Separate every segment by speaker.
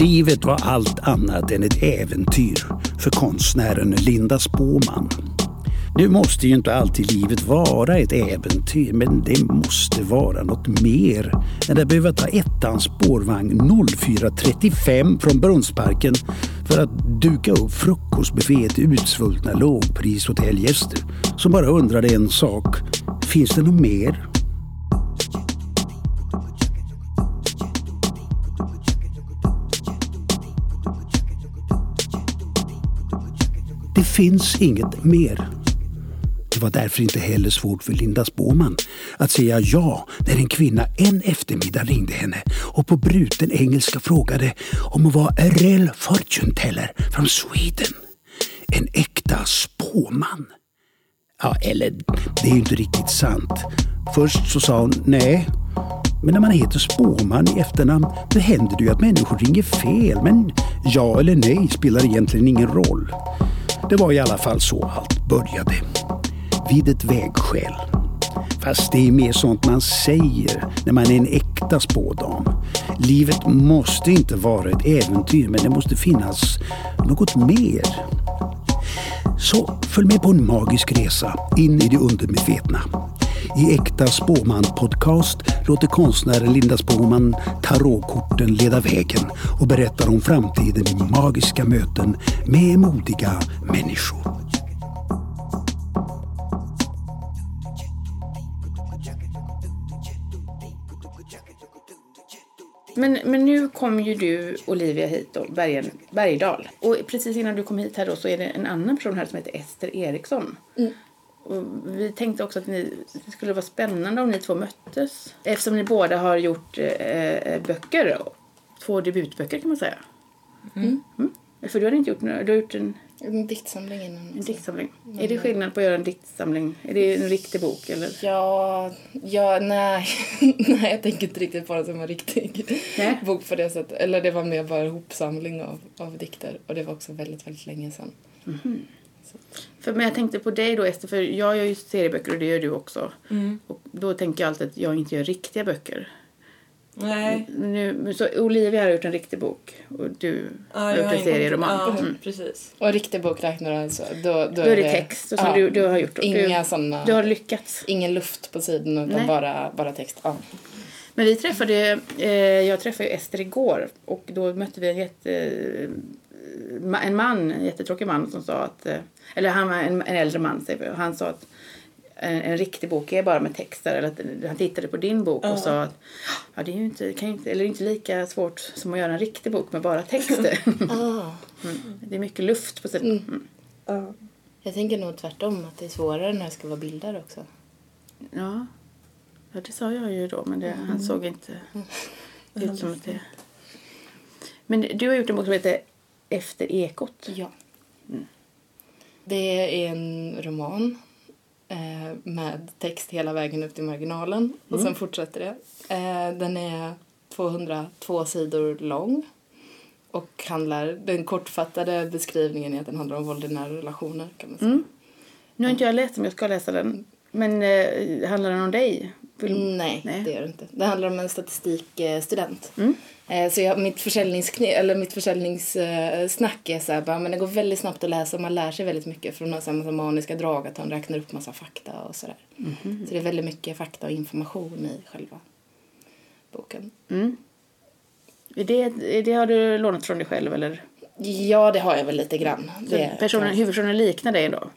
Speaker 1: Livet var allt annat än ett äventyr för konstnären Linda Spåman. Nu måste ju inte alltid livet vara ett äventyr, men det måste vara något mer än att behöva ta ettans spårvagn 04.35 från Brunnsparken för att duka upp frukostbuffé till utsvultna lågprishotellgäster som bara undrade en sak. Finns det något mer? Det finns inget mer. Det var därför inte heller svårt för Linda Spåman att säga ja när en kvinna en eftermiddag ringde henne och på bruten engelska frågade om hon var a real fortune teller från Sweden. En äkta spåman. Ja, eller det är ju inte riktigt sant. Först så sa hon nej. Men när man heter spåman i efternamn då händer det ju att människor ringer fel. Men ja eller nej spelar egentligen ingen roll. Det var i alla fall så allt började. Vid ett vägskäl. Fast det är mer sånt man säger när man är en äkta spådam. Livet måste inte vara ett äventyr men det måste finnas något mer. Så följ med på en magisk resa in i det undermedvetna. I Äkta Spåman podcast låter konstnären Linda Spåman tarotkorten leda vägen och berättar om framtiden i magiska möten med modiga människor.
Speaker 2: Men, men nu kom ju du, Olivia, hit då, Bergen, Bergdal. Och precis innan du kom hit här då så är det en annan person här som heter Ester Eriksson. Och vi tänkte också att ni, det skulle vara spännande om ni två möttes. Eftersom ni båda har gjort eh, böcker. Två debutböcker kan man säga. Mm. För du har inte gjort några, du har gjort en,
Speaker 3: En diktsamling innan.
Speaker 2: en diktsamling. Är det skillnad på att göra en diktsamling? Är det en riktig bok eller?
Speaker 3: Ja, ja nej. nej, jag tänker inte riktigt på det som en riktig
Speaker 2: Nej.
Speaker 3: bok på det sättet. Eller det var mer bara en hopsamling av, av dikter. Och det var också väldigt, väldigt länge sedan.
Speaker 2: För, men jag tänkte på dig då Ester, för jag gör ju serieböcker och det gör du också. Och då tänker jag alltid att jag inte gör riktiga böcker.
Speaker 4: Nej.
Speaker 2: Nu, så Olivia har gjort en riktig bok och du
Speaker 4: Ja,
Speaker 2: har gjort en serieroman.
Speaker 4: Ja,
Speaker 2: Mm.
Speaker 4: precis.
Speaker 3: Och riktig bok räknar du alltså? Då, då,
Speaker 2: Då är det text och som
Speaker 3: ja,
Speaker 2: du, du har gjort.
Speaker 3: Inga
Speaker 2: du,
Speaker 3: sådana...
Speaker 2: du har lyckats.
Speaker 3: Ingen luft på sidan utan
Speaker 2: Nej.
Speaker 3: bara, bara text. Ja.
Speaker 2: Men vi träffade, eh, jag träffade ju Ester igår och då mötte vi en jätte, eh, en man, en jättetråkig man som sa att, eh, eller han var en, en äldre man säger vi, och han sa att en, en riktig bok är bara med texter. Eller att, han tittade på din bok och sa att ja, det är ju inte, kan ju inte, eller inte lika svårt som att göra en riktig bok med bara texter. Mm. Det är mycket luft på sidan. Mm.
Speaker 4: Ja.
Speaker 3: Jag tänker nog tvärtom, att det är svårare när det ska vara bilder också.
Speaker 2: Ja. ja, det sa jag ju då men det, han såg inte ut som att det... Men du har gjort en bok som heter Efter ekot.
Speaker 3: Ja. Det är en roman eh, med text hela vägen upp till marginalen. Och sen fortsätter det. Eh, den är 202 sidor lång. Och handlar, den kortfattade beskrivningen är att den handlar om våld i nära relationer kan man säga.
Speaker 2: Nu har inte jag läst den jag ska läsa den. Men eh, handlar den om dig? Vill-
Speaker 3: Nej,
Speaker 2: Nej.
Speaker 3: det gör det inte. Det handlar om en statistikstudent.
Speaker 2: Mm.
Speaker 3: Eh, Så jag, mitt, försäljningskne, eller mitt försäljningssnack är så här, bara, men det går väldigt snabbt att läsa och man lär sig väldigt mycket från massa maniska drag att han räknar upp massa fakta och sådär. Så det är väldigt mycket fakta och information i själva boken.
Speaker 2: Mm. Är det, är det har du lånat från dig själv eller?
Speaker 3: Ja, det har jag väl lite grann.
Speaker 2: Så
Speaker 3: Det,
Speaker 2: personen, huvudpersonen liknar dig ändå?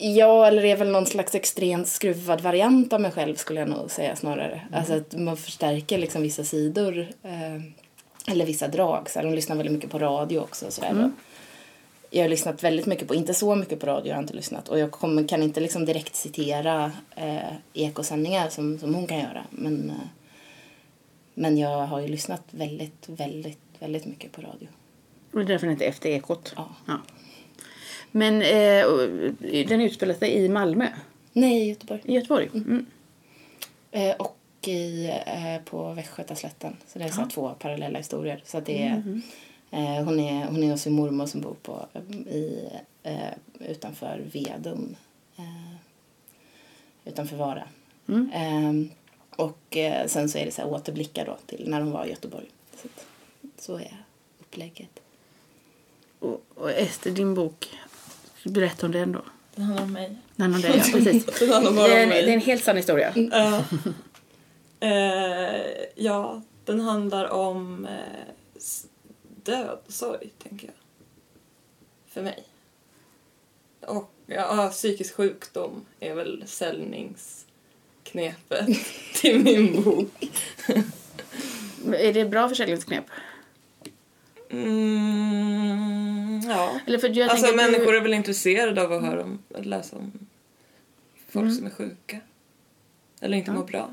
Speaker 3: Ja, eller är väl någon slags extremt skruvad variant av mig själv skulle jag nog säga snarare. Alltså att man förstärker liksom vissa sidor eh, eller vissa drag. Så här, de lyssnar väldigt mycket på radio också. och Så där. Jag har lyssnat väldigt mycket på, inte så mycket på radio har jag inte lyssnat. Och jag kommer, kan inte liksom direkt citera eh, ekosändningar som, som hon kan göra. Men, eh, men jag har ju lyssnat väldigt, väldigt, väldigt mycket på radio.
Speaker 2: Och det är därför den heter Efter ekot?
Speaker 3: Ja.
Speaker 2: Men eh, och den utspelar sig i Malmö?
Speaker 3: Nej, i Göteborg.
Speaker 2: I Göteborg? Mm.
Speaker 3: Eh, och i, eh, på Västgötaslätten. Så det är så två parallella historier. Så det är, eh, hon, är, hon är hos sin mormor som bor på, eh, i, eh, utanför Vedum. Eh, utanför Vara. Eh, och eh, sen så är det så här återblickar då till när hon var i Göteborg. Så, så är upplägget.
Speaker 2: Och, och Ester, din bok, berätta om den då.
Speaker 4: Den handlar om mig.
Speaker 2: Den om dig, ja, precis.
Speaker 4: Den handlar bara
Speaker 2: Det är,
Speaker 4: om mig.
Speaker 2: det är en helt sann historia.
Speaker 4: Ja. Eh, ja, den handlar om s- död, sorg, tänker jag. För mig. Och ja, psykisk sjukdom är väl säljningsknepet till min bok.
Speaker 2: Är det bra försäljningsknep?
Speaker 4: Mm, ja.
Speaker 2: Eller för jag
Speaker 4: Alltså
Speaker 2: att du-
Speaker 4: människor är väl intresserade av att höra om, att läsa om folk som är sjuka. Eller inte mår bra.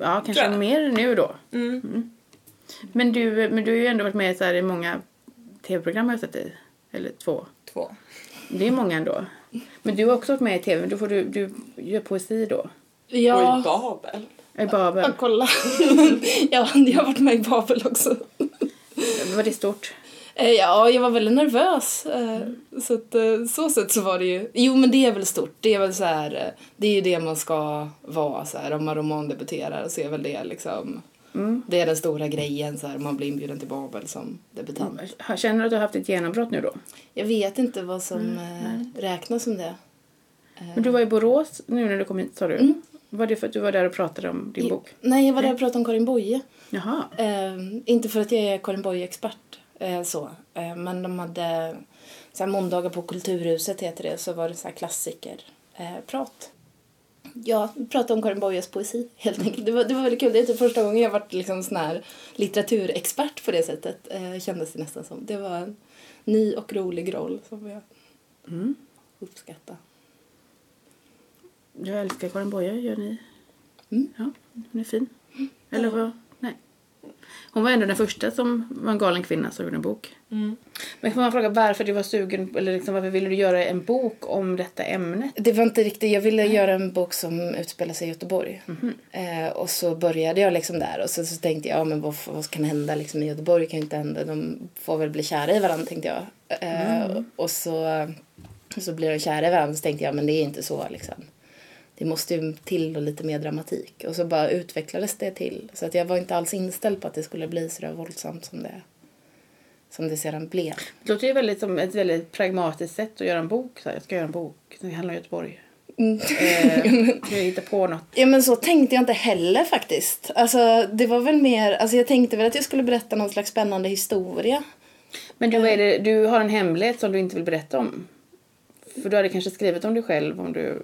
Speaker 2: Ja, kanske mer nu då.
Speaker 4: Mm.
Speaker 2: Men du, men du har ju ändå varit med så här i många tv-program har jag sett dig. Eller två.
Speaker 4: Två.
Speaker 2: Det är många ändå. Men du har också varit med i tv, men då får du, du gör poesi då.
Speaker 4: Och i
Speaker 3: Ja,
Speaker 4: Babel.
Speaker 2: I Babel.
Speaker 3: ja kolla. ja, jag har varit med i Babel också.
Speaker 2: Var det stort?
Speaker 3: Eh, Ja, jag var väldigt nervös. eh, Så att, eh, så sätt så var det ju. Jo, men det är väl stort. Det är väl så här, det är ju det man ska vara så här om man romandebuterar så är väl det liksom Det är den stora grejen så här man blir inbjuden till Babel som debutant.
Speaker 2: Känner du att du har haft ett genombrott nu då?
Speaker 3: Jag vet inte vad som eh, räknas som det.
Speaker 2: Men du var i Borås nu när du kom hit sa du? Var det för att du var där och pratade om din bok?
Speaker 3: Nej, jag var där och pratade om Karin Boye.
Speaker 2: Jaha.
Speaker 3: Eh, inte för att jag är Karin Boye-expert, eh, så. Eh, men de hade så här, måndagar på Kulturhuset heter det, så var det så här klassiker eh. Ja, prata om Karin Boyes poesi helt enkelt. Det var, det var väldigt kul. Det är typ första gången jag varit liksom sån här litteraturexpert på det sättet. Eh, kändes det nästan som. Det var en ny och rolig roll som jag uppskattar.
Speaker 2: Jag älskar Karin Boye, gör ni?
Speaker 3: Mm.
Speaker 2: Ja, hon är fin. Eller vad? Nej. Hon var ändå den första som var en galen kvinna som gjorde en bok.
Speaker 4: Mm.
Speaker 2: Men får man fråga varför du var sugen, eller liksom varför ville du göra en bok om detta ämnet?
Speaker 3: Det var inte riktigt, jag ville göra en bok som utspelar sig i Göteborg. Eh, och så började jag liksom där och så, så tänkte jag, ja men vad, vad kan hända liksom i Göteborg? kan ju inte hända, de får väl bli kära i varandra tänkte jag. Eh, Och så, så blir de kära i varandra så tänkte jag, men det är inte så liksom. Det måste ju till och lite mer dramatik. Och så bara utvecklades det till. Så att jag var inte alls inställd på att det skulle bli så där våldsamt som det, som det sedan blev.
Speaker 2: Det låter ju väldigt som ett väldigt pragmatiskt sätt att göra en bok. Så här, jag ska göra en bok som handlar om Göteborg.
Speaker 3: Mm.
Speaker 2: Eh, hitta på något?
Speaker 3: Ja men så tänkte jag inte heller faktiskt. Alltså det var väl mer, alltså jag tänkte väl att jag skulle berätta någon slags spännande historia.
Speaker 2: Men du, är det, du har en hemlighet som du inte vill berätta om. För du hade kanske skrivit om dig själv om du...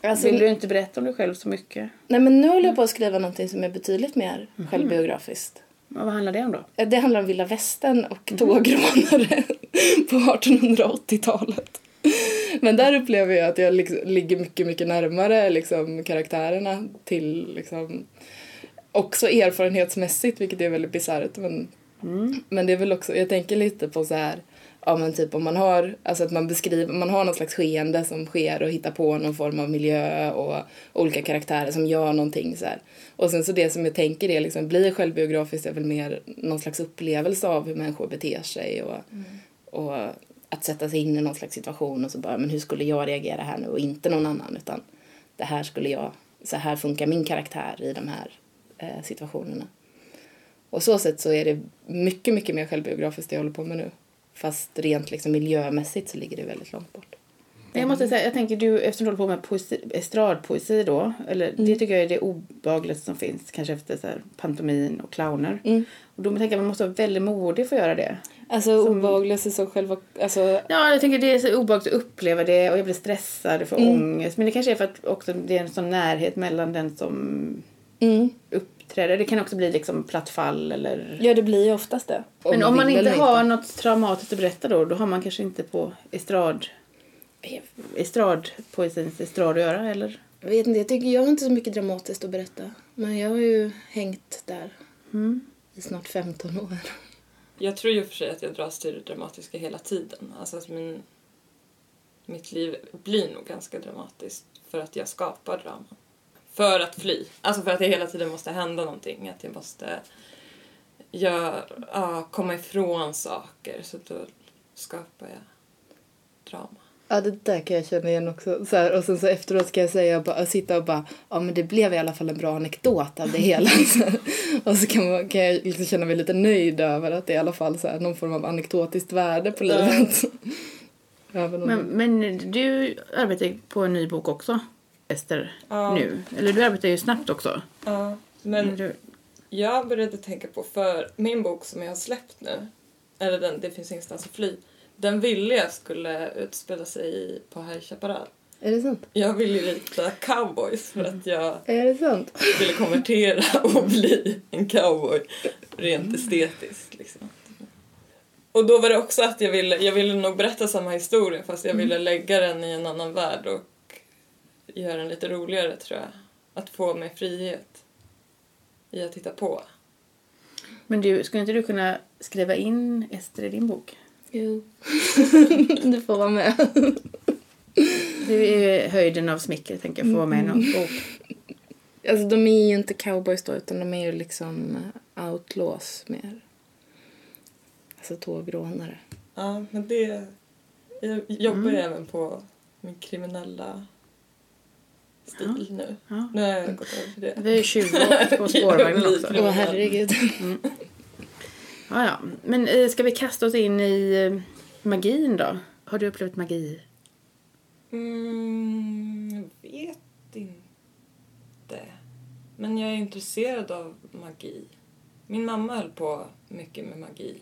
Speaker 3: Alltså,
Speaker 2: Vill du inte berätta om dig själv så mycket?
Speaker 3: Nej men nu håller jag på att skriva någonting som är betydligt mer självbiografiskt.
Speaker 2: Ja, Vad handlar det om då?
Speaker 3: Det handlar om vilda västern och tågrånare på 1880-talet. Men där upplever jag att jag liksom ligger mycket, mycket närmare liksom, karaktärerna till liksom, också erfarenhetsmässigt, vilket är väldigt bisarrt. Men, men det är väl också, jag tänker lite på så här, ja men typ om man har, alltså att man beskriver, man har något slags skeende som sker och hittar på någon form av miljö och olika karaktärer som gör någonting så här. Och sen så det som jag tänker är liksom, blir självbiografiskt är väl mer någon slags upplevelse av hur människor beter sig och, och att sätta sig in i någon slags situation och så bara, men hur skulle jag reagera här nu och inte någon annan utan det här skulle jag, så här funkar min karaktär i de här eh, situationerna. Och så sätt så är det mycket, mycket mer självbiografiskt det jag håller på med nu. Fast rent liksom miljömässigt så ligger det väldigt långt bort.
Speaker 2: Jag måste säga, jag tänker du, eftersom du håller på med poesi, estradpoesi då, eller det tycker jag är det obehagligaste som finns, kanske efter så här pantomin och clowner.
Speaker 3: Mm.
Speaker 2: Och då tänker jag man måste vara väldigt modig för att göra det.
Speaker 3: Alltså obehagligaste som själva, alltså
Speaker 2: Ja, jag tänker det är så obehagligt att uppleva det och jag blir stressad och får ångest. Men det kanske är för att också det är en sån närhet mellan den som
Speaker 3: mm.
Speaker 2: Uppträder. Det kan också bli liksom platt fall eller...
Speaker 3: Ja det blir ju oftast det.
Speaker 2: Men om man inte har något traumatiskt att berätta då, då har man kanske inte på estrad, estradpoesins estrad att göra eller?
Speaker 3: Jag vet inte, jag tycker jag har inte så mycket dramatiskt att berätta. Men jag har ju hängt där
Speaker 2: Mm.
Speaker 3: i snart 15 år.
Speaker 4: Jag tror ju för sig att jag dras till det dramatiska hela tiden. Alltså att min, mitt liv blir nog ganska dramatiskt för att jag skapar drama. För att fly. Alltså för att det hela tiden måste hända någonting. Att jag måste gör, ja, komma ifrån saker. Så då skapar jag drama.
Speaker 3: Ja, det där kan jag känna igen också. Så här, och sen så efteråt ska jag säga, bara, sitta och bara, ja men det blev i alla fall en bra anekdot av det hela. Och så kan, man, kan jag liksom känna mig lite nöjd över att det är i alla fall så här, någon form av anekdotiskt värde på livet. Även om
Speaker 2: Men, men du arbetar på en ny bok också, Ester,
Speaker 4: Ja.
Speaker 2: nu. Eller du arbetar ju snabbt också.
Speaker 4: Ja,
Speaker 2: Men
Speaker 4: men
Speaker 2: du,
Speaker 4: jag började tänka på, för min bok som jag har släppt nu, eller den Det finns ingenstans att fly, den ville jag skulle utspela sig i på High Chaparral.
Speaker 3: Är det sant?
Speaker 4: Jag ville ju rita cowboys för att jag
Speaker 3: Är det sant?
Speaker 4: ville konvertera och bli en cowboy rent estetiskt. Liksom. Och då var det också att jag ville, jag ville nog berätta samma historia fast jag ville lägga den i en annan värld och göra den lite roligare tror jag. Att få mig frihet i att titta på.
Speaker 2: men du, skulle inte du kunna skriva in Ester i din bok?
Speaker 3: Jo. du får vara med.
Speaker 2: Det är höjden av smicker, tänker jag, få vara med i någon bok.
Speaker 3: Alltså de är ju inte cowboys då utan de är ju liksom outlaws mer. Alltså tågrånare.
Speaker 4: Ja, men det... Jag jobbar ju även på min kriminella stil nu.
Speaker 2: Ja.
Speaker 4: Nu har jag gått över till det.
Speaker 2: Vi är 20 år på spårvagnen också.
Speaker 3: Åh herregud.
Speaker 2: Ja, ja. Men eh, ska vi kasta oss in i eh, magin då? Har du upplevt magi?
Speaker 4: Mm, jag vet inte. Men jag är intresserad av magi. Min mamma höll på mycket med magi.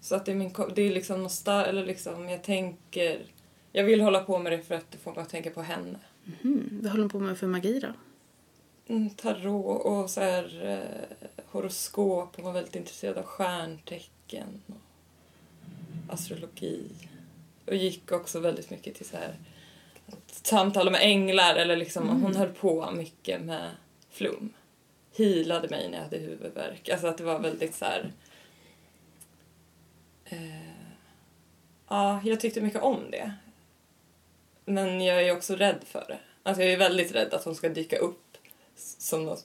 Speaker 4: Så att det är, min, det är liksom nostal eller liksom, jag tänker... Jag vill hålla på med det för att det får mig att tänka på henne.
Speaker 2: Mm. Vad håller hon på med för magi då?
Speaker 4: Mm, tarot och så här, eh, horoskop. Hon var väldigt intresserad av stjärntecken och astrologi. Och gick också väldigt mycket till så här, att samtala med änglar. Eller liksom, Hon höll på mycket med flum. Healade mig när jag hade huvudvärk. Alltså att det var väldigt så här... Eh, ja, jag tyckte mycket om det. Men jag är också rädd för det. Alltså jag är väldigt rädd att hon ska dyka upp som något,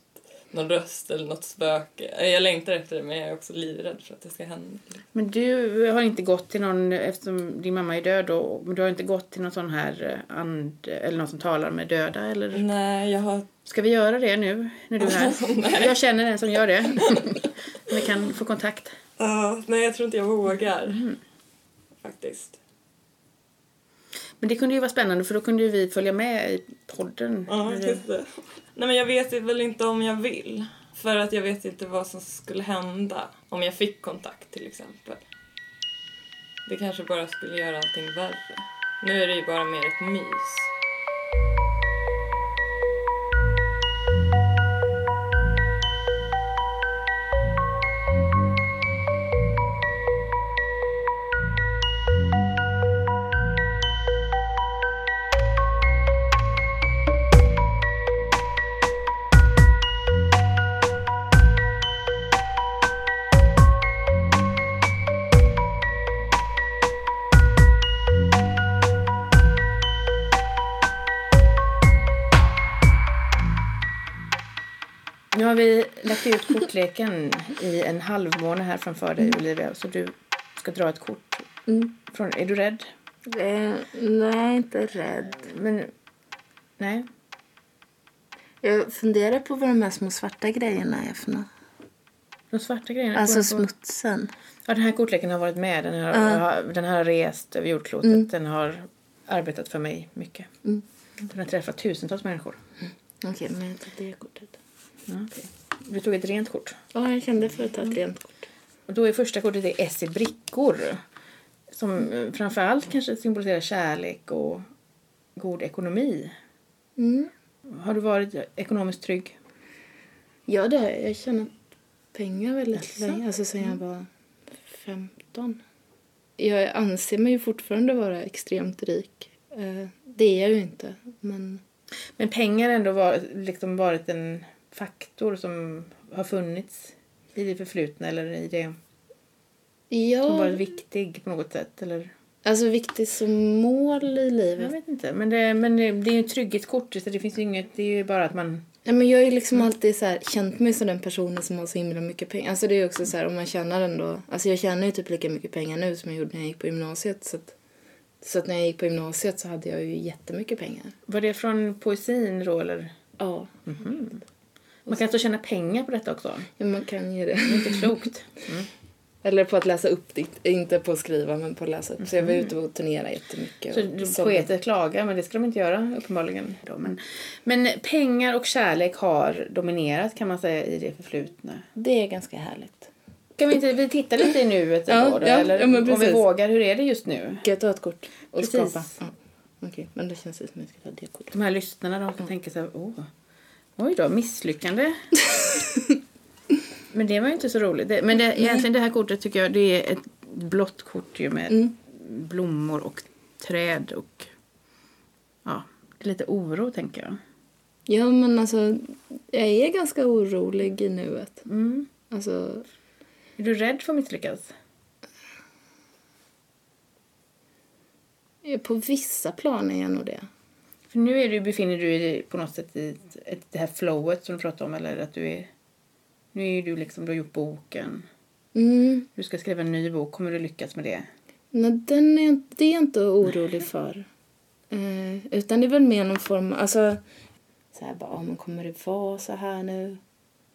Speaker 4: någon röst eller något spöke. Jag längtar efter det men jag är också livrädd för att det ska hända.
Speaker 2: Men du har inte gått till någon, eftersom din mamma är död då, men du har inte gått till någon sån här eh, and, eller någon som talar med döda eller?
Speaker 4: Nej, jag har...
Speaker 2: Ska vi göra det nu, när du är här? jag känner en som gör det. vi kan få kontakt.
Speaker 4: Ja, nej, jag tror inte jag vågar. Faktiskt.
Speaker 2: Men det kunde ju vara spännande för då kunde ju vi följa med i podden.
Speaker 4: Ja, just det. Nej, men jag vet väl inte om jag vill. För att jag vet inte vad som skulle hända om jag fick kontakt till exempel. Det kanske bara skulle göra allting värre. Nu är det ju bara mer ett mys.
Speaker 2: Lagt ut kortleken i en halvmåne här framför dig Olivia. Så du ska dra ett kort.
Speaker 3: Mm.
Speaker 2: Från, är du rädd?
Speaker 3: Eh, nej, inte rädd.
Speaker 2: Men, nej.
Speaker 3: Jag funderar på vad de här små svarta grejerna är för något.
Speaker 2: De svarta grejerna.
Speaker 3: Alltså
Speaker 2: på-
Speaker 3: smutsen.
Speaker 2: Ja, den här kortleken har varit med. Den har, har- den här har rest över jordklotet. Den har arbetat för mig mycket.
Speaker 3: Mm.
Speaker 2: Den har träffat tusentals människor.
Speaker 3: Okej, men jag tar det kortet.
Speaker 2: Du tog ett rent kort.
Speaker 3: Ja, jag kände för att ta ett rent kort.
Speaker 2: Och då är första kortet är S i brickor. Som eh, framförallt kanske symboliserar kärlek och god ekonomi.
Speaker 3: Mm.
Speaker 2: Har du varit ekonomiskt trygg?
Speaker 3: Ja, det har jag. Jag tjänat pengar väldigt
Speaker 2: Jaså?
Speaker 3: länge. Alltså sen jag var 15. Jag anser mig ju fortfarande vara extremt rik. Eh, Det är jag ju inte. Men
Speaker 2: Men pengar har ändå var, liksom varit en faktor som har funnits i det förflutna eller i det som
Speaker 3: ja,
Speaker 2: varit viktig på något sätt. Eller?
Speaker 3: alltså viktigt som mål i
Speaker 2: Jag
Speaker 3: livet.
Speaker 2: vet inte. Men det, men det det är ju ett trygghetskort så det finns ju inget. Det är ju bara att man...
Speaker 3: Ja, men jag har ju liksom alltid så här, känt mig som den personen som har så himla mycket pengar. Alltså det är ju också så här om man tjänar ändå. Alltså jag tjänar ju typ lika mycket pengar nu som jag gjorde när jag gick på gymnasiet. Så att Så att när jag gick på gymnasiet så hade jag ju jättemycket pengar.
Speaker 2: Var det från poesin då eller?
Speaker 3: Ja,
Speaker 2: Man kan och tjäna pengar på detta också.
Speaker 3: ja man kan ju det.
Speaker 2: Det är inte klokt.
Speaker 3: Eller på att läsa upp dikt, inte på att skriva men på att läsa upp. Så jag var ute och turnerade jättemycket.
Speaker 2: Så du-
Speaker 3: såg-
Speaker 2: poeter klagar, men det ska de inte göra uppenbarligen. Då. Men, men pengar och kärlek har dominerat kan man säga i det förflutna.
Speaker 3: Det är ganska härligt.
Speaker 2: Kan vi inte vi tittar lite i nuet
Speaker 3: Ja,
Speaker 2: då, då,
Speaker 3: ja,
Speaker 2: eller
Speaker 3: ja,
Speaker 2: om vi vågar, hur är det just nu?
Speaker 3: Ska jag ta ett kort och
Speaker 2: Precis.
Speaker 3: skapa? Ja. Okej, men det känns som att jag ska ta det kortet.
Speaker 2: De här lyssnarna de kan tänka sig, åh, oj då, misslyckande. men det var ju inte så roligt. Det, men det, egentligen det här kortet tycker jag, det är ett blått kort ju med
Speaker 3: Mm.
Speaker 2: blommor och träd och ja, lite oro tänker jag.
Speaker 3: Ja, men alltså jag är ganska orolig i nuet.
Speaker 2: Mm.
Speaker 3: Alltså,
Speaker 2: Är du rädd för att misslyckas?
Speaker 3: på vissa plan är jag nog det.
Speaker 2: För nu är du, befinner du dig på något sätt i ett, det här flowet som du pratade om. Eller att du är, nu är du liksom, du har gjort boken.
Speaker 3: Mm.
Speaker 2: Du ska skriva en ny bok. Kommer du lyckas med det?
Speaker 3: Nej, den är, det är jag inte orolig för. Eh, utan det är väl mer någon form, alltså så här bara, men kommer det vara så här nu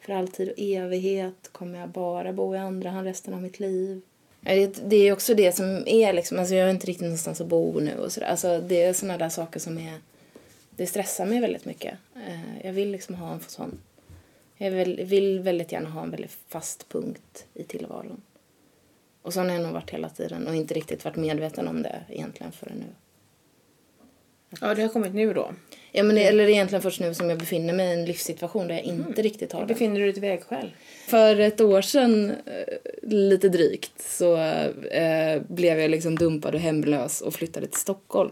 Speaker 3: för alltid och evighet? Kommer jag bara bo i andra hand resten av mitt liv? Det är också det som är liksom, alltså jag har inte riktigt någonstans att bo nu och sådär. Alltså det är sådana där saker som är, det stressar mig väldigt mycket. Eh, jag vill liksom ha en sån, jag vill, vill väldigt gärna ha en väldigt fast punkt i tillvaron. Och så har jag nog varit hela tiden och inte riktigt varit medveten om det egentligen förrän nu.
Speaker 2: Ja, det har kommit nu då.
Speaker 3: Ja, men det, eller egentligen först nu som jag befinner mig i en livssituation där jag inte riktigt har det.
Speaker 2: befinner du dig ett vägskäl.
Speaker 3: För ett år sedan, eh, lite drygt, så eh, blev jag liksom dumpad och hemlös och flyttade till Stockholm.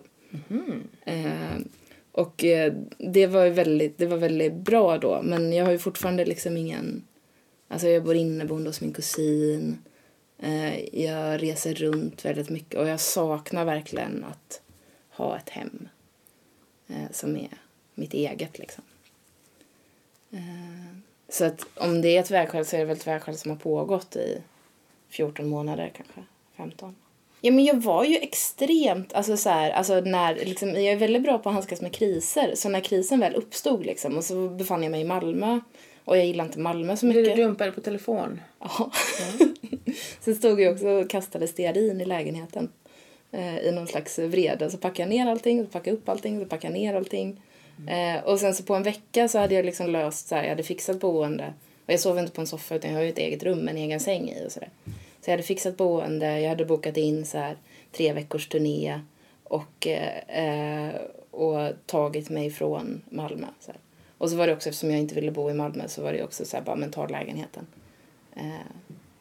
Speaker 3: Eh, och eh, det var väldigt, det var väldigt bra då, men jag har ju fortfarande liksom ingen... Alltså jag bor inneboende hos min kusin. Eh, jag reser runt väldigt mycket och jag saknar verkligen att ha ett hem eh, som är mitt eget liksom. Eh, så att om det är ett vägskäl så är det väl ett vägskäl som har pågått i 14 månader kanske, 15. Ja men jag var ju extremt, alltså så här, alltså när, liksom, jag är väldigt bra på att handskas med kriser. Så när krisen väl uppstod liksom och så befann jag mig i Malmö och jag gillar inte Malmö så mycket.
Speaker 2: du dumpad på telefon?
Speaker 3: Ja. Sen stod jag också och kastade stearin i lägenheten. Eh, I någon slags vrede. Så packade jag ner allting, så packade jag upp allting, så packade jag ner allting. Eh, och sen så på en vecka så hade jag liksom löst så här, jag hade fixat boende. Och jag sov inte på en soffa utan jag har ju ett eget rum med en egen säng i och sådär. Så jag hade fixat boende, jag hade bokat in så här tre veckors turné. Och, eh, och tagit mig från Malmö. Så här. Och så var det också, eftersom jag inte ville bo i Malmö, så var det också så här, bara men ta lägenheten. Eh,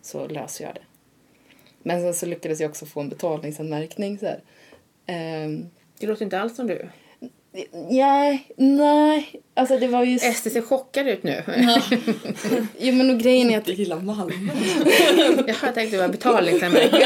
Speaker 3: så löser jag det. Men sen så lyckades jag också få en betalningsanmärkning så här. Eh,
Speaker 2: Det låter inte alls som du
Speaker 3: nej, nej. Alltså det var ju...
Speaker 2: Ester ser chockad ut nu.
Speaker 3: Jo men och grejen är att...
Speaker 4: Jag gillar Malmö.
Speaker 2: jag tänkte det var betalningsanmärkning.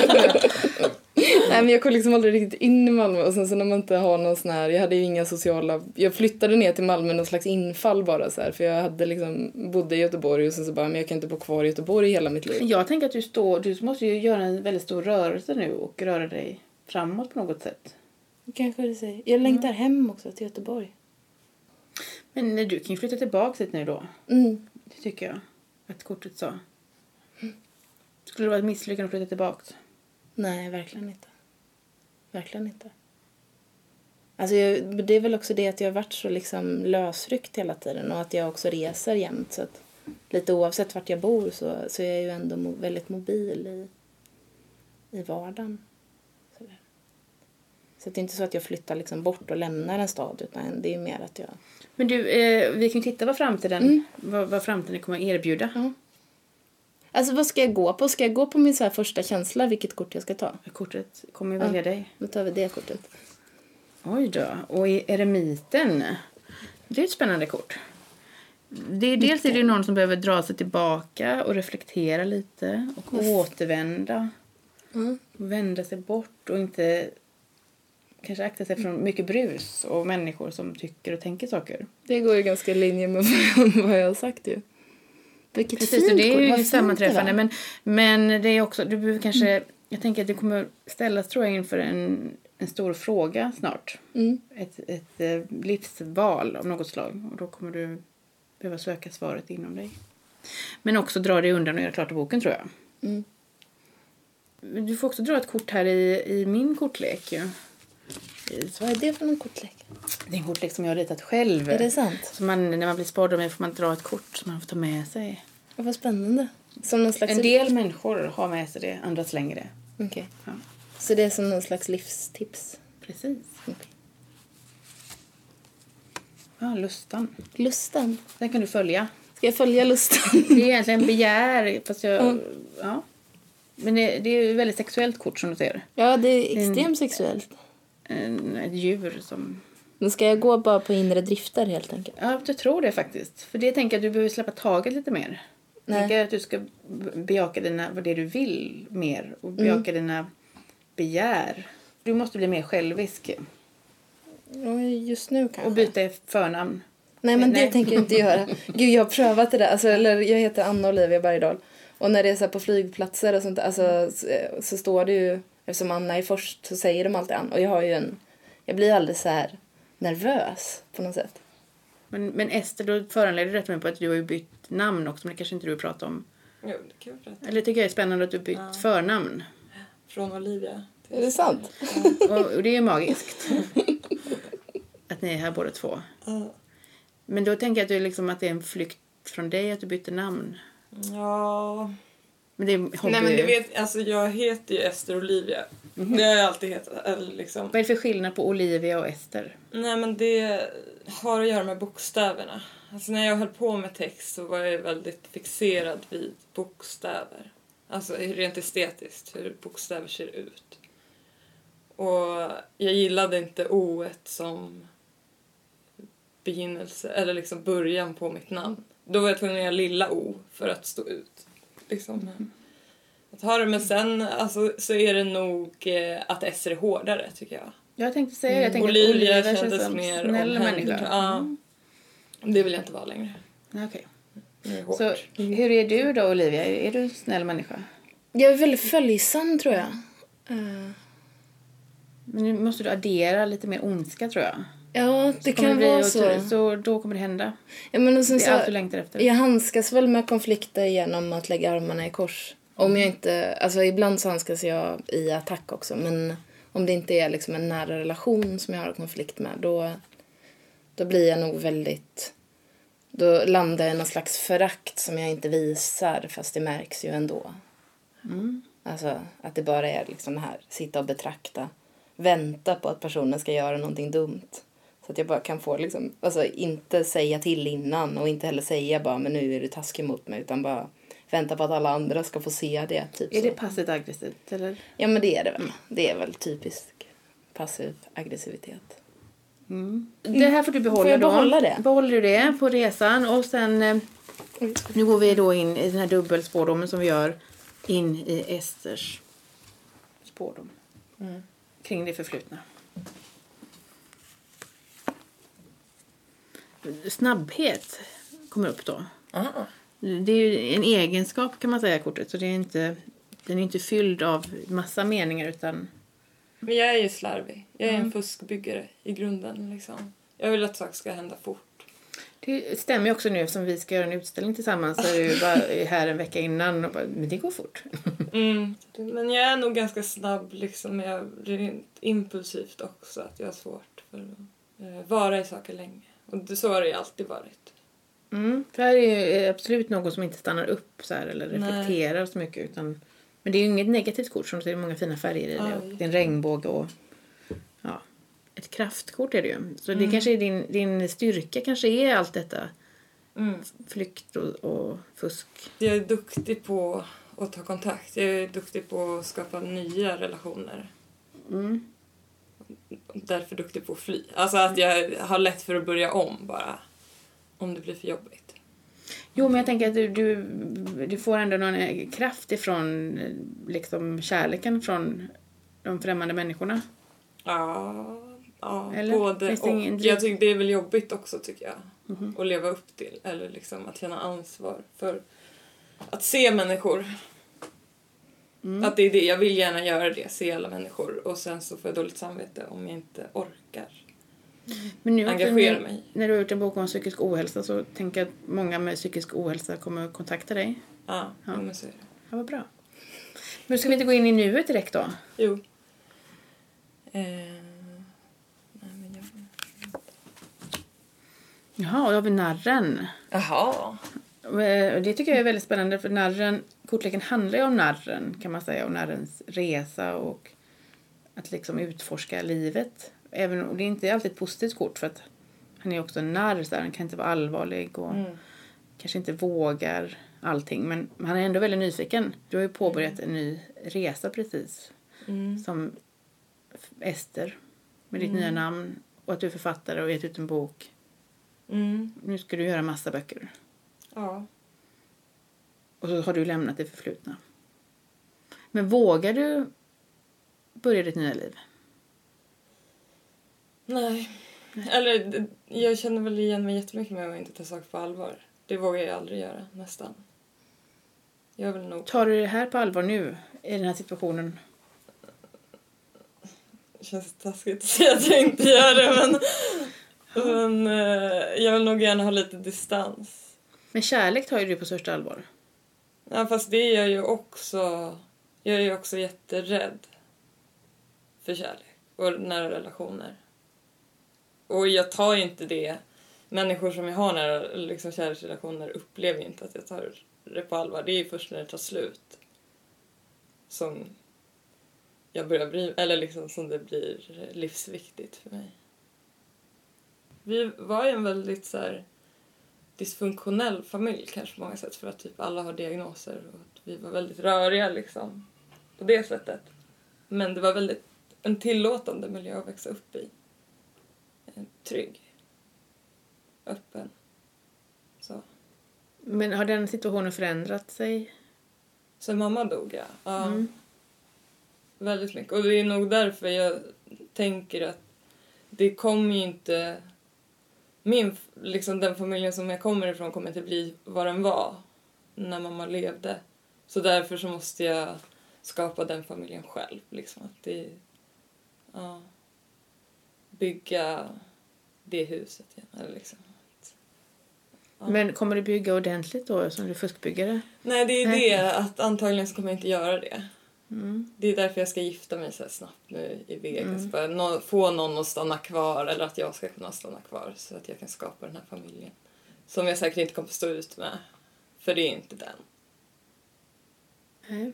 Speaker 3: Nej men jag kom liksom aldrig riktigt in i Malmö och sen så när man inte har någon sån här, jag hade ju inga sociala, jag flyttade ner till Malmö någon slags infall bara så här för jag hade liksom, bodde i Göteborg och sen så bara, men jag kan inte bo kvar i Göteborg hela mitt liv.
Speaker 2: Jag tänker att du står, du måste ju göra en väldigt stor rörelse nu och röra dig framåt på något sätt.
Speaker 3: Kanske det säger. Jag längtar hem också till Göteborg.
Speaker 2: Men du kan ju flytta tillbaka hit nu då.
Speaker 3: Mm.
Speaker 2: Det tycker jag att kortet sa. Skulle det vara ett misslyckande att flytta tillbaka?
Speaker 3: Nej, verkligen inte. Verkligen inte. Alltså jag, det är väl också det att jag har varit så liksom lösryckt hela tiden och att jag också reser jämt. Så att lite oavsett vart jag bor så, så är jag ju ändå mo, väldigt mobil i, i vardagen. Så det är inte så att jag flyttar liksom bort och lämnar en stad utan det är mer att jag...
Speaker 2: Men du, eh, vi kan ju titta vad framtiden,
Speaker 3: Mm.
Speaker 2: vad, vad framtiden kommer att erbjuda.
Speaker 3: Ja. Alltså vad ska jag gå på? Ska jag gå på min så här första känsla vilket kort jag ska ta?
Speaker 2: Kortet kommer ju välja dig.
Speaker 3: Då tar vi det kortet.
Speaker 2: Oj då. Och i eremiten, det är ett spännande kort. Det är, dels är det någon som behöver dra sig tillbaka och reflektera lite och återvända.
Speaker 3: Mm.
Speaker 2: Vända sig bort och inte kanske akta sig från mycket brus och människor som tycker och tänker saker.
Speaker 3: Det går ju ganska i linje med vad jag har sagt ju. Vilket
Speaker 2: Precis,
Speaker 3: fint
Speaker 2: och det är ju
Speaker 3: fint
Speaker 2: sammanträffande. Men, men det är också, du behöver kanske, jag tänker att det kommer ställas tror jag inför en en stor fråga snart.
Speaker 3: Mm.
Speaker 2: Ett, ett eh, livsval av något slag. Och då kommer du behöva söka svaret inom dig. Men också dra dig undan och göra klart boken tror jag.
Speaker 3: Mm.
Speaker 2: Du får också dra ett kort här i, i min kortlek ju.
Speaker 3: Så vad är det för någon kortlek?
Speaker 2: Det är en kortlek som jag har ritat själv.
Speaker 3: Är det sant?
Speaker 2: Så man, när man blir mig får man dra ett kort som man får ta med sig.
Speaker 3: Ja, vad spännande. Som någon slags...
Speaker 2: En del människor har med sig det, andra slänger det.
Speaker 3: Okej.
Speaker 2: Ja,
Speaker 3: Så det är som någon slags livstips?
Speaker 2: precis.
Speaker 3: Okej.
Speaker 2: Ja, lustan.
Speaker 3: Lusten.
Speaker 2: Den kan du följa.
Speaker 3: Ska jag följa lusten?
Speaker 2: Det är egentligen begär, fast jag... Ja. Men det, det är ju väldigt sexuellt kort som du ser.
Speaker 3: ja, det är extremt sexuellt.
Speaker 2: Ett djur som...
Speaker 3: Nu ska jag gå bara på inre drifter helt enkelt.
Speaker 2: Ja, jag tror det faktiskt. För det tänker jag att du behöver släppa taget lite mer.
Speaker 3: Nej.
Speaker 2: tänker att du ska bejaka dina, vad det du vill mer och bejaka dina begär. Du måste bli mer självisk
Speaker 3: just nu kanske.
Speaker 2: och byta förnamn.
Speaker 3: Nej, men
Speaker 2: Nej.
Speaker 3: det tänker jag inte göra. Gud, jag har prövat det där. Alltså, eller, jag heter Anna Olivia Bergdahl. Och när det är så på flygplatser och sånt alltså, så, så står det ju, eftersom Anna är först så säger de alltid Anna. Och jag har ju en, jag blir aldrig så här nervös på något sätt.
Speaker 2: Men, men Ester, då föranleder det mig på att du har ju bytt namn också, men det kanske inte du vill prata om.
Speaker 4: Jo, det kan vi prata om.
Speaker 2: Eller tycker jag är spännande att du bytt
Speaker 4: Ja.
Speaker 2: förnamn.
Speaker 4: Från Olivia.
Speaker 3: Är det sant?
Speaker 2: Och, och det är ju magiskt. Att ni är här båda två.
Speaker 4: Ja.
Speaker 2: Men då tänker jag att, du liksom, att det är en flykt från dig att du bytte namn.
Speaker 4: Ja...
Speaker 2: Men det är hobby.
Speaker 4: Nej men du vet, alltså jag heter ju Ester Olivia. Det har jag alltid hetat. Eller liksom.
Speaker 2: Vad är det för skillnad på Olivia och Ester?
Speaker 4: Nej men det har att göra med bokstäverna. Alltså när jag höll på med text så var jag väldigt fixerad vid bokstäver. Alltså rent estetiskt, hur bokstäver ser ut. Och jag gillade inte o som begynnelse, eller liksom början på mitt namn. Då var jag tvungen att göra lilla o för att stå ut. Liksom. Att ha det, men sen alltså, så är det nog eh, att S är hårdare tycker jag.
Speaker 2: Jag tänkte säga det. Jag tänker
Speaker 4: Olivia,
Speaker 2: att Olivia känns
Speaker 4: kändes
Speaker 2: som
Speaker 4: mer
Speaker 2: snäll människa.
Speaker 4: Ja.
Speaker 2: Mm.
Speaker 4: Det vill jag inte vara längre.
Speaker 2: Okej.
Speaker 4: Hårt.
Speaker 2: Så hur är du då Olivia? Är du snäll människa?
Speaker 3: Jag är väldigt följsam tror jag. Eh,
Speaker 2: Men nu måste du addera lite mer ondska tror jag.
Speaker 3: Ja, det
Speaker 2: Kommer
Speaker 3: kan vara så.
Speaker 2: Så då kommer det hända.
Speaker 3: Ja, men och sen
Speaker 2: Det är allt du
Speaker 3: så
Speaker 2: längtar efter.
Speaker 3: jag handskas väl med konflikter genom att lägga armarna i kors. Om jag inte, alltså ibland så handskas jag i attack också men om det inte är liksom en nära relation som jag har konflikt med då, då blir jag nog väldigt, då landar jag i någon slags förakt som jag inte visar fast det märks ju ändå. Alltså att det bara är liksom det här, sitta och betrakta, vänta på att personen ska göra någonting dumt. Så att jag bara kan få liksom, alltså inte säga till innan och inte heller säga bara men nu är du taskig mot mig utan bara vänta på att alla andra ska få se det. Typ
Speaker 2: Är
Speaker 3: så.
Speaker 2: det passivt aggressivt eller?
Speaker 3: Ja men det är det väl. Det är väl typisk passiv aggressivitet.
Speaker 2: Det här får du behålla
Speaker 3: Får jag
Speaker 2: då.
Speaker 3: behålla det?
Speaker 2: Behåller du det på resan och sen eh, nu går vi då in i den här dubbelspårdomen som vi gör in i Esters spårdom. Kring det förflutna. Snabbhet kommer upp då.
Speaker 4: Ah.
Speaker 2: Det är ju en egenskap kan man säga kortet så det är inte, den är inte fylld av massa meningar utan
Speaker 4: Men jag är ju slarvig. Jag är en fuskbyggare i grunden. Liksom. Jag vill att saker ska hända fort.
Speaker 2: Det stämmer ju också nu som vi ska göra en utställning tillsammans så är du bara här en vecka innan och bara, men det går fort.
Speaker 4: Mm. Men jag är nog ganska snabb liksom. Jag blir impulsivt också. Att jag har svårt för att eh, vara i saker länge. Och det, så har det ju alltid varit.
Speaker 2: Mm. För här är ju absolut någon som inte stannar upp så här eller
Speaker 4: Nej.
Speaker 2: reflekterar så mycket utan men det är ju inget negativt kort som det är många fina färger i det och det är en regnbåge och ja, ett kraftkort är det ju. Så
Speaker 4: Mm.
Speaker 2: det kanske är din, din styrka kanske är allt detta
Speaker 4: Mm.
Speaker 2: flykt och, och fusk.
Speaker 4: Jag är duktig på att ta kontakt. Jag är duktig på att skapa nya relationer.
Speaker 2: Mm.
Speaker 4: Därför duktig på att fly. Alltså att jag har lätt för att börja om bara. Om det blir för jobbigt.
Speaker 2: Jo, men jag tänker att du, du, du får ändå någon kraft ifrån liksom kärleken från de främmande människorna.
Speaker 4: Ja, ja
Speaker 2: Eller?
Speaker 4: både och.
Speaker 2: ingen
Speaker 4: Jag tycker det är väl jobbigt också tycker jag.
Speaker 2: Mhm.
Speaker 4: Att leva upp till. Eller liksom att känna ansvar för att se människor. Att det är det, jag vill gärna göra det, se alla människor och sen så får jag dåligt samvete om jag inte orkar.
Speaker 2: Men nu
Speaker 4: Engagera mig.
Speaker 2: när du har gjort en bok om psykisk ohälsa så tänker jag att många med psykisk ohälsa kommer att kontakta dig.
Speaker 4: Ja, ja. men så är det.
Speaker 2: Ja, vad bra. Men ska vi inte gå in i nuet direkt då?
Speaker 4: Jo. Eh, nej, men jag...
Speaker 2: Jaha, då har vi narren.
Speaker 4: Jaha.
Speaker 2: Eh, Det tycker jag är väldigt spännande för narren, kortleken handlar ju om narren kan man säga och narrens resa och att liksom utforska livet. Även och det är inte alltid ett positivt kort för att han är också en narr så han kan inte vara allvarlig och kanske inte vågar allting men han är ändå väldigt nyfiken. Du har ju påbörjat en ny resa precis som Ester med ditt nya namn och att du är författare och gett ut en bok.
Speaker 4: Mm.
Speaker 2: Nu ska du göra massa böcker.
Speaker 4: Ja.
Speaker 2: Och så har du lämnat det förflutna. Men vågar du börja ditt nya liv?
Speaker 4: Nej. Eller jag känner väl igen mig jättemycket med att inte ta saker på allvar. Det vågar jag aldrig göra, nästan. Jag vill nog...
Speaker 2: Tar du det här på allvar nu i den här situationen?
Speaker 4: Det känns taskigt att säga att jag inte gör det men... men eh, jag vill nog gärna ha lite distans.
Speaker 2: Men kärlek tar ju du på största allvar.
Speaker 4: Ja, fast det är jag ju också... Jag är ju också jätterädd för kärlek och nära relationer. Och jag tar ju inte det... Människor som jag har nära liksom, kärleksrelationer upplever ju inte att jag tar det på allvar. Det är ju först när det tar slut som jag börjar bry eller liksom som det blir livsviktigt för mig. Vi var ju en väldigt så här dysfunktionell familj kanske på många sätt för att typ alla har diagnoser och att vi var väldigt röriga liksom på det sättet. Men det var väldigt en tillåtande miljö att växa upp i. Trygg. Öppen. Så.
Speaker 2: Men har den situationen förändrat sig?
Speaker 4: Sen mamma dog, ja. ja.
Speaker 2: Mm.
Speaker 4: Väldigt mycket. Och det är nog därför jag tänker att det kommer ju inte... Min, liksom den familjen som jag kommer ifrån kommer inte bli vad den var när mamma levde. Så därför så måste jag skapa den familjen själv. Liksom. Att det, ja, bygga det huset igen. Eller liksom. Ja.
Speaker 2: Men kommer du bygga ordentligt då som du fuskbyggare?
Speaker 4: Nej, det är
Speaker 2: Nej.
Speaker 4: det att antagligen så kommer jag inte göra det.
Speaker 2: Mm.
Speaker 4: Det är därför jag ska gifta mig så snabbt nu i Vegas.
Speaker 2: Mm.
Speaker 4: För att nå- få någon att stanna kvar eller att jag ska kunna stanna kvar så att jag kan skapa den här familjen. Som jag säkert inte kommer stå ut med. För det är inte den.
Speaker 2: Nej.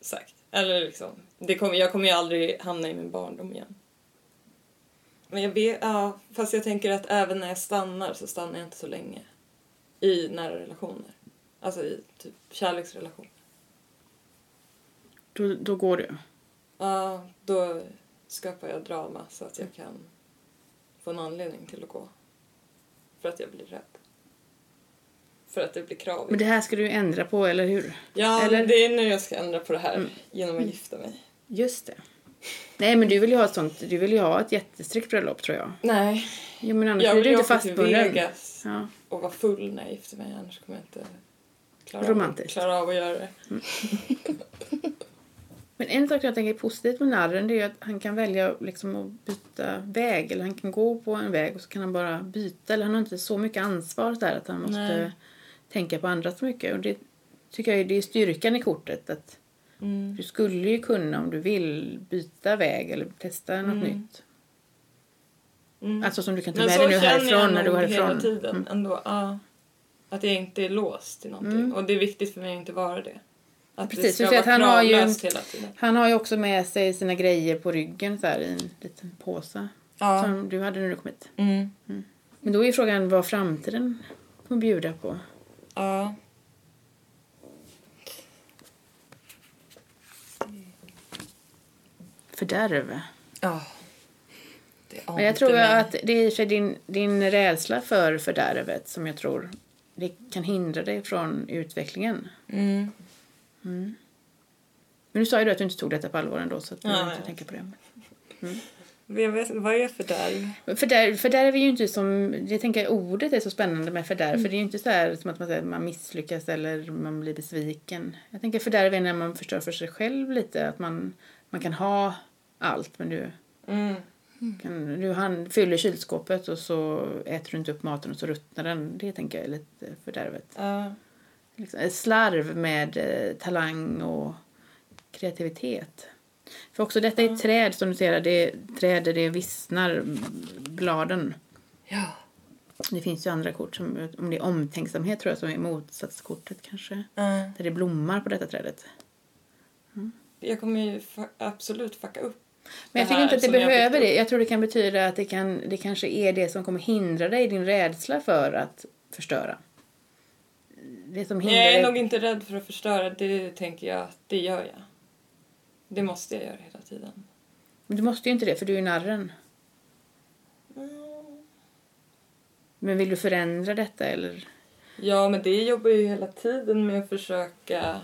Speaker 4: Sagt. Eller liksom, det kommer, jag kommer ju aldrig hamna i min barndom igen. Men jag vet, ja, fast jag tänker att även när jag stannar så stannar jag inte så länge. I nära relationer. Alltså i typ kärleksrelationer.
Speaker 2: Då, då går du.
Speaker 4: Ja, då skapar jag drama så att jag kan få en anledning till att gå. För att jag blir rädd. För att det blir krav.
Speaker 2: Men det här ska du ändra på, eller hur?
Speaker 4: ja,
Speaker 2: eller-
Speaker 4: det är nu jag ska ändra på det här
Speaker 2: Mm.
Speaker 4: genom att gifta mig.
Speaker 2: Just det. Nej, men du vill ju ha ett sånt, du vill ju ha ett jättestrikt bröllop tror jag.
Speaker 4: Nej,
Speaker 2: Jo, men annars
Speaker 4: jag vill
Speaker 2: du inte fastbunden.
Speaker 4: Vegas
Speaker 2: Ja.
Speaker 4: och vara full när jag gifter mig. Annars kommer jag inte klara, av,
Speaker 2: Romantiskt.
Speaker 4: klara av att göra det.
Speaker 2: Men en sak jag tänker är positivt med narren är att han kan välja liksom att byta väg. Eller han kan gå på en väg och så kan han bara byta. Eller han har inte så mycket ansvar där att han måste
Speaker 4: Nej.
Speaker 2: tänka på andra så mycket. Och det tycker jag är, det är styrkan i kortet. Att
Speaker 4: Mm.
Speaker 2: du skulle ju kunna om du vill byta väg eller testa något
Speaker 4: Mm.
Speaker 2: nytt.
Speaker 4: Mm.
Speaker 2: Alltså som du kan ta
Speaker 4: Men
Speaker 2: med dig nu härifrån när du går
Speaker 4: nog hela
Speaker 2: härifrån.
Speaker 4: tiden
Speaker 2: Mm.
Speaker 4: ändå. Ja. Att jag inte är låst till någonting.
Speaker 2: Mm.
Speaker 4: Och det är viktigt för mig att inte vara det. Att
Speaker 2: Precis,
Speaker 4: det ska
Speaker 2: att han har ju. Han har ju också med sig sina grejer på ryggen så här, i en liten påse.
Speaker 4: Ja.
Speaker 2: Som du hade när du kom hit.
Speaker 4: Mm.
Speaker 2: Men då är frågan vad framtiden kommer bjuda på.
Speaker 4: Ja.
Speaker 2: Fördärv.
Speaker 4: Ja.
Speaker 2: Men jag tror
Speaker 4: mig.
Speaker 2: att det är i din, din rädsla för fördärvet som jag tror det kan hindra dig från utvecklingen.
Speaker 4: Mm.
Speaker 2: Men du sa ju då att du inte tog detta på allvar ändå så att du
Speaker 4: Ja,
Speaker 2: inte tänka på det. Mm.
Speaker 4: Vet, vad är fördärv?
Speaker 2: För där, för där är vi ju inte som, jag tänker ordet är så spännande med fördärv,
Speaker 3: Mm.
Speaker 2: för det är ju inte så här som att man säger att man misslyckas eller man blir besviken. Jag tänker fördärv är när man förstör för sig själv lite, att man, man kan ha allt men du,
Speaker 4: Mm.
Speaker 2: kan, du han, fyller kylskåpet och så äter du inte upp maten och så ruttnar den. Det tänker jag är lite fördärvet.
Speaker 4: Ja.
Speaker 2: Liksom, slarv med eh, talang och kreativitet. För också detta är ett träd som du ser, det är träd där det vissnar mm, bladen.
Speaker 4: ja.
Speaker 2: Det finns ju andra kort, som, om det är omtänksamhet tror jag som är motsatskortet kanske.
Speaker 4: Mm.
Speaker 2: Där det blommar på detta trädet.
Speaker 4: Jag kommer ju absolut fucka upp
Speaker 2: Men jag tycker inte att det
Speaker 4: jag
Speaker 2: behöver
Speaker 4: fick
Speaker 2: det. Jag tror det kan betyda att det, kan, det kanske är det som kommer hindra dig, din rädsla för att förstöra. Det som hindrar
Speaker 4: Jag är nog inte rädd för att förstöra, det tänker jag att det gör jag. Det måste jag göra hela tiden.
Speaker 2: Men du måste ju inte det, för du är ju narren. Men vill du förändra detta eller?
Speaker 4: Ja, men det jobbar ju hela tiden med att försöka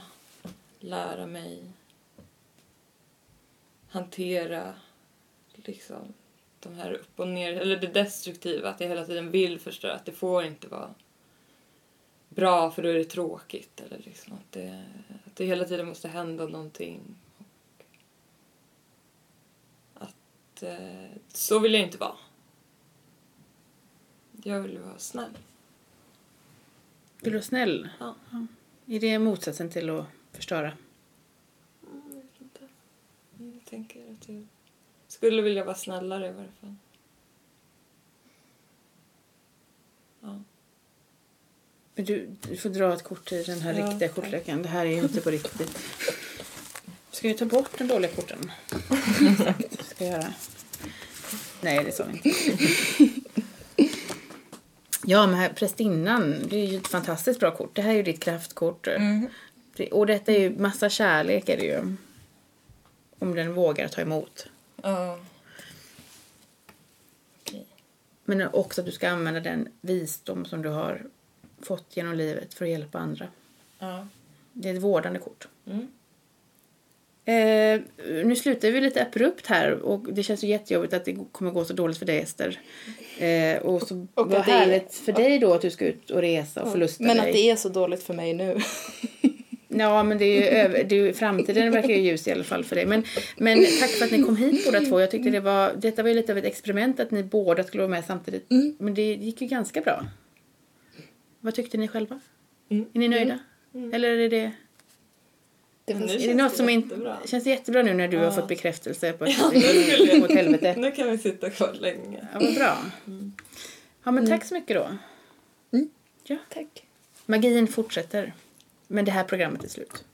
Speaker 4: lära mig hantera liksom de här upp och ner, eller det destruktiva, att jag hela tiden vill förstöra, att det får inte vara bra för då är det tråkigt eller liksom att det, att det hela tiden måste hända någonting. Och att eh, så vill jag inte vara. Jag vill vara snäll.
Speaker 2: Vill du vara snäll?
Speaker 4: Ja.
Speaker 2: Är det motsatsen till att förstöra?
Speaker 4: Jag vet inte. Jag tänker att jag skulle vilja vara snällare i varje fall. Ja.
Speaker 2: Men du, du får dra ett kort i den här
Speaker 4: Ja,
Speaker 2: riktiga kortleken. Det här är ju inte på riktigt. Ska vi ta bort den dåliga korten? Exakt, ska jag göra. Nej, det sa vi inte. Ja, men här, prästinnan, det är ju ett fantastiskt bra kort. Det här är ju ditt kraftkort. Det- Och detta är ju massa kärlek är det ju. Om den vågar ta emot.
Speaker 4: Ja.
Speaker 2: Men också att du ska använda den visdom som du har fått genom livet för att hjälpa andra.
Speaker 4: Ja.
Speaker 2: Det är ett vårdande kort.
Speaker 4: Mm.
Speaker 2: Eh, nu slutar vi lite abrupt här och det känns ju jättejobbigt att det kommer gå så dåligt för dig Ester. Eh, och så
Speaker 3: Och
Speaker 2: vad härligt för dig då att du ska ut och resa och förlusta
Speaker 3: Men
Speaker 2: dig.
Speaker 3: att det är så dåligt för mig nu.
Speaker 2: Ja, men det är ju över, det är framtiden verkar ju ljus i alla fall för dig. Men, men tack för att ni kom hit båda två. Jag tyckte det var, detta var ju lite av ett experiment att ni båda skulle vara med samtidigt. Men det gick ju ganska bra. Vad tyckte ni själva?
Speaker 4: Mm.
Speaker 2: Är ni nöjda? Eller är det...
Speaker 3: Det var
Speaker 2: Är det
Speaker 4: känns
Speaker 2: något som
Speaker 4: jättebra.
Speaker 2: inte känns jättebra nu när du har
Speaker 4: Ja.
Speaker 2: fått bekräftelse på att
Speaker 4: Ja,
Speaker 2: det går åt helvete?
Speaker 4: Nu kan vi sitta kvar länge.
Speaker 2: Ja, vad bra. Ja, men tack så mycket då. Ja.
Speaker 3: Tack.
Speaker 2: Magin fortsätter. Men det här programmet är slut.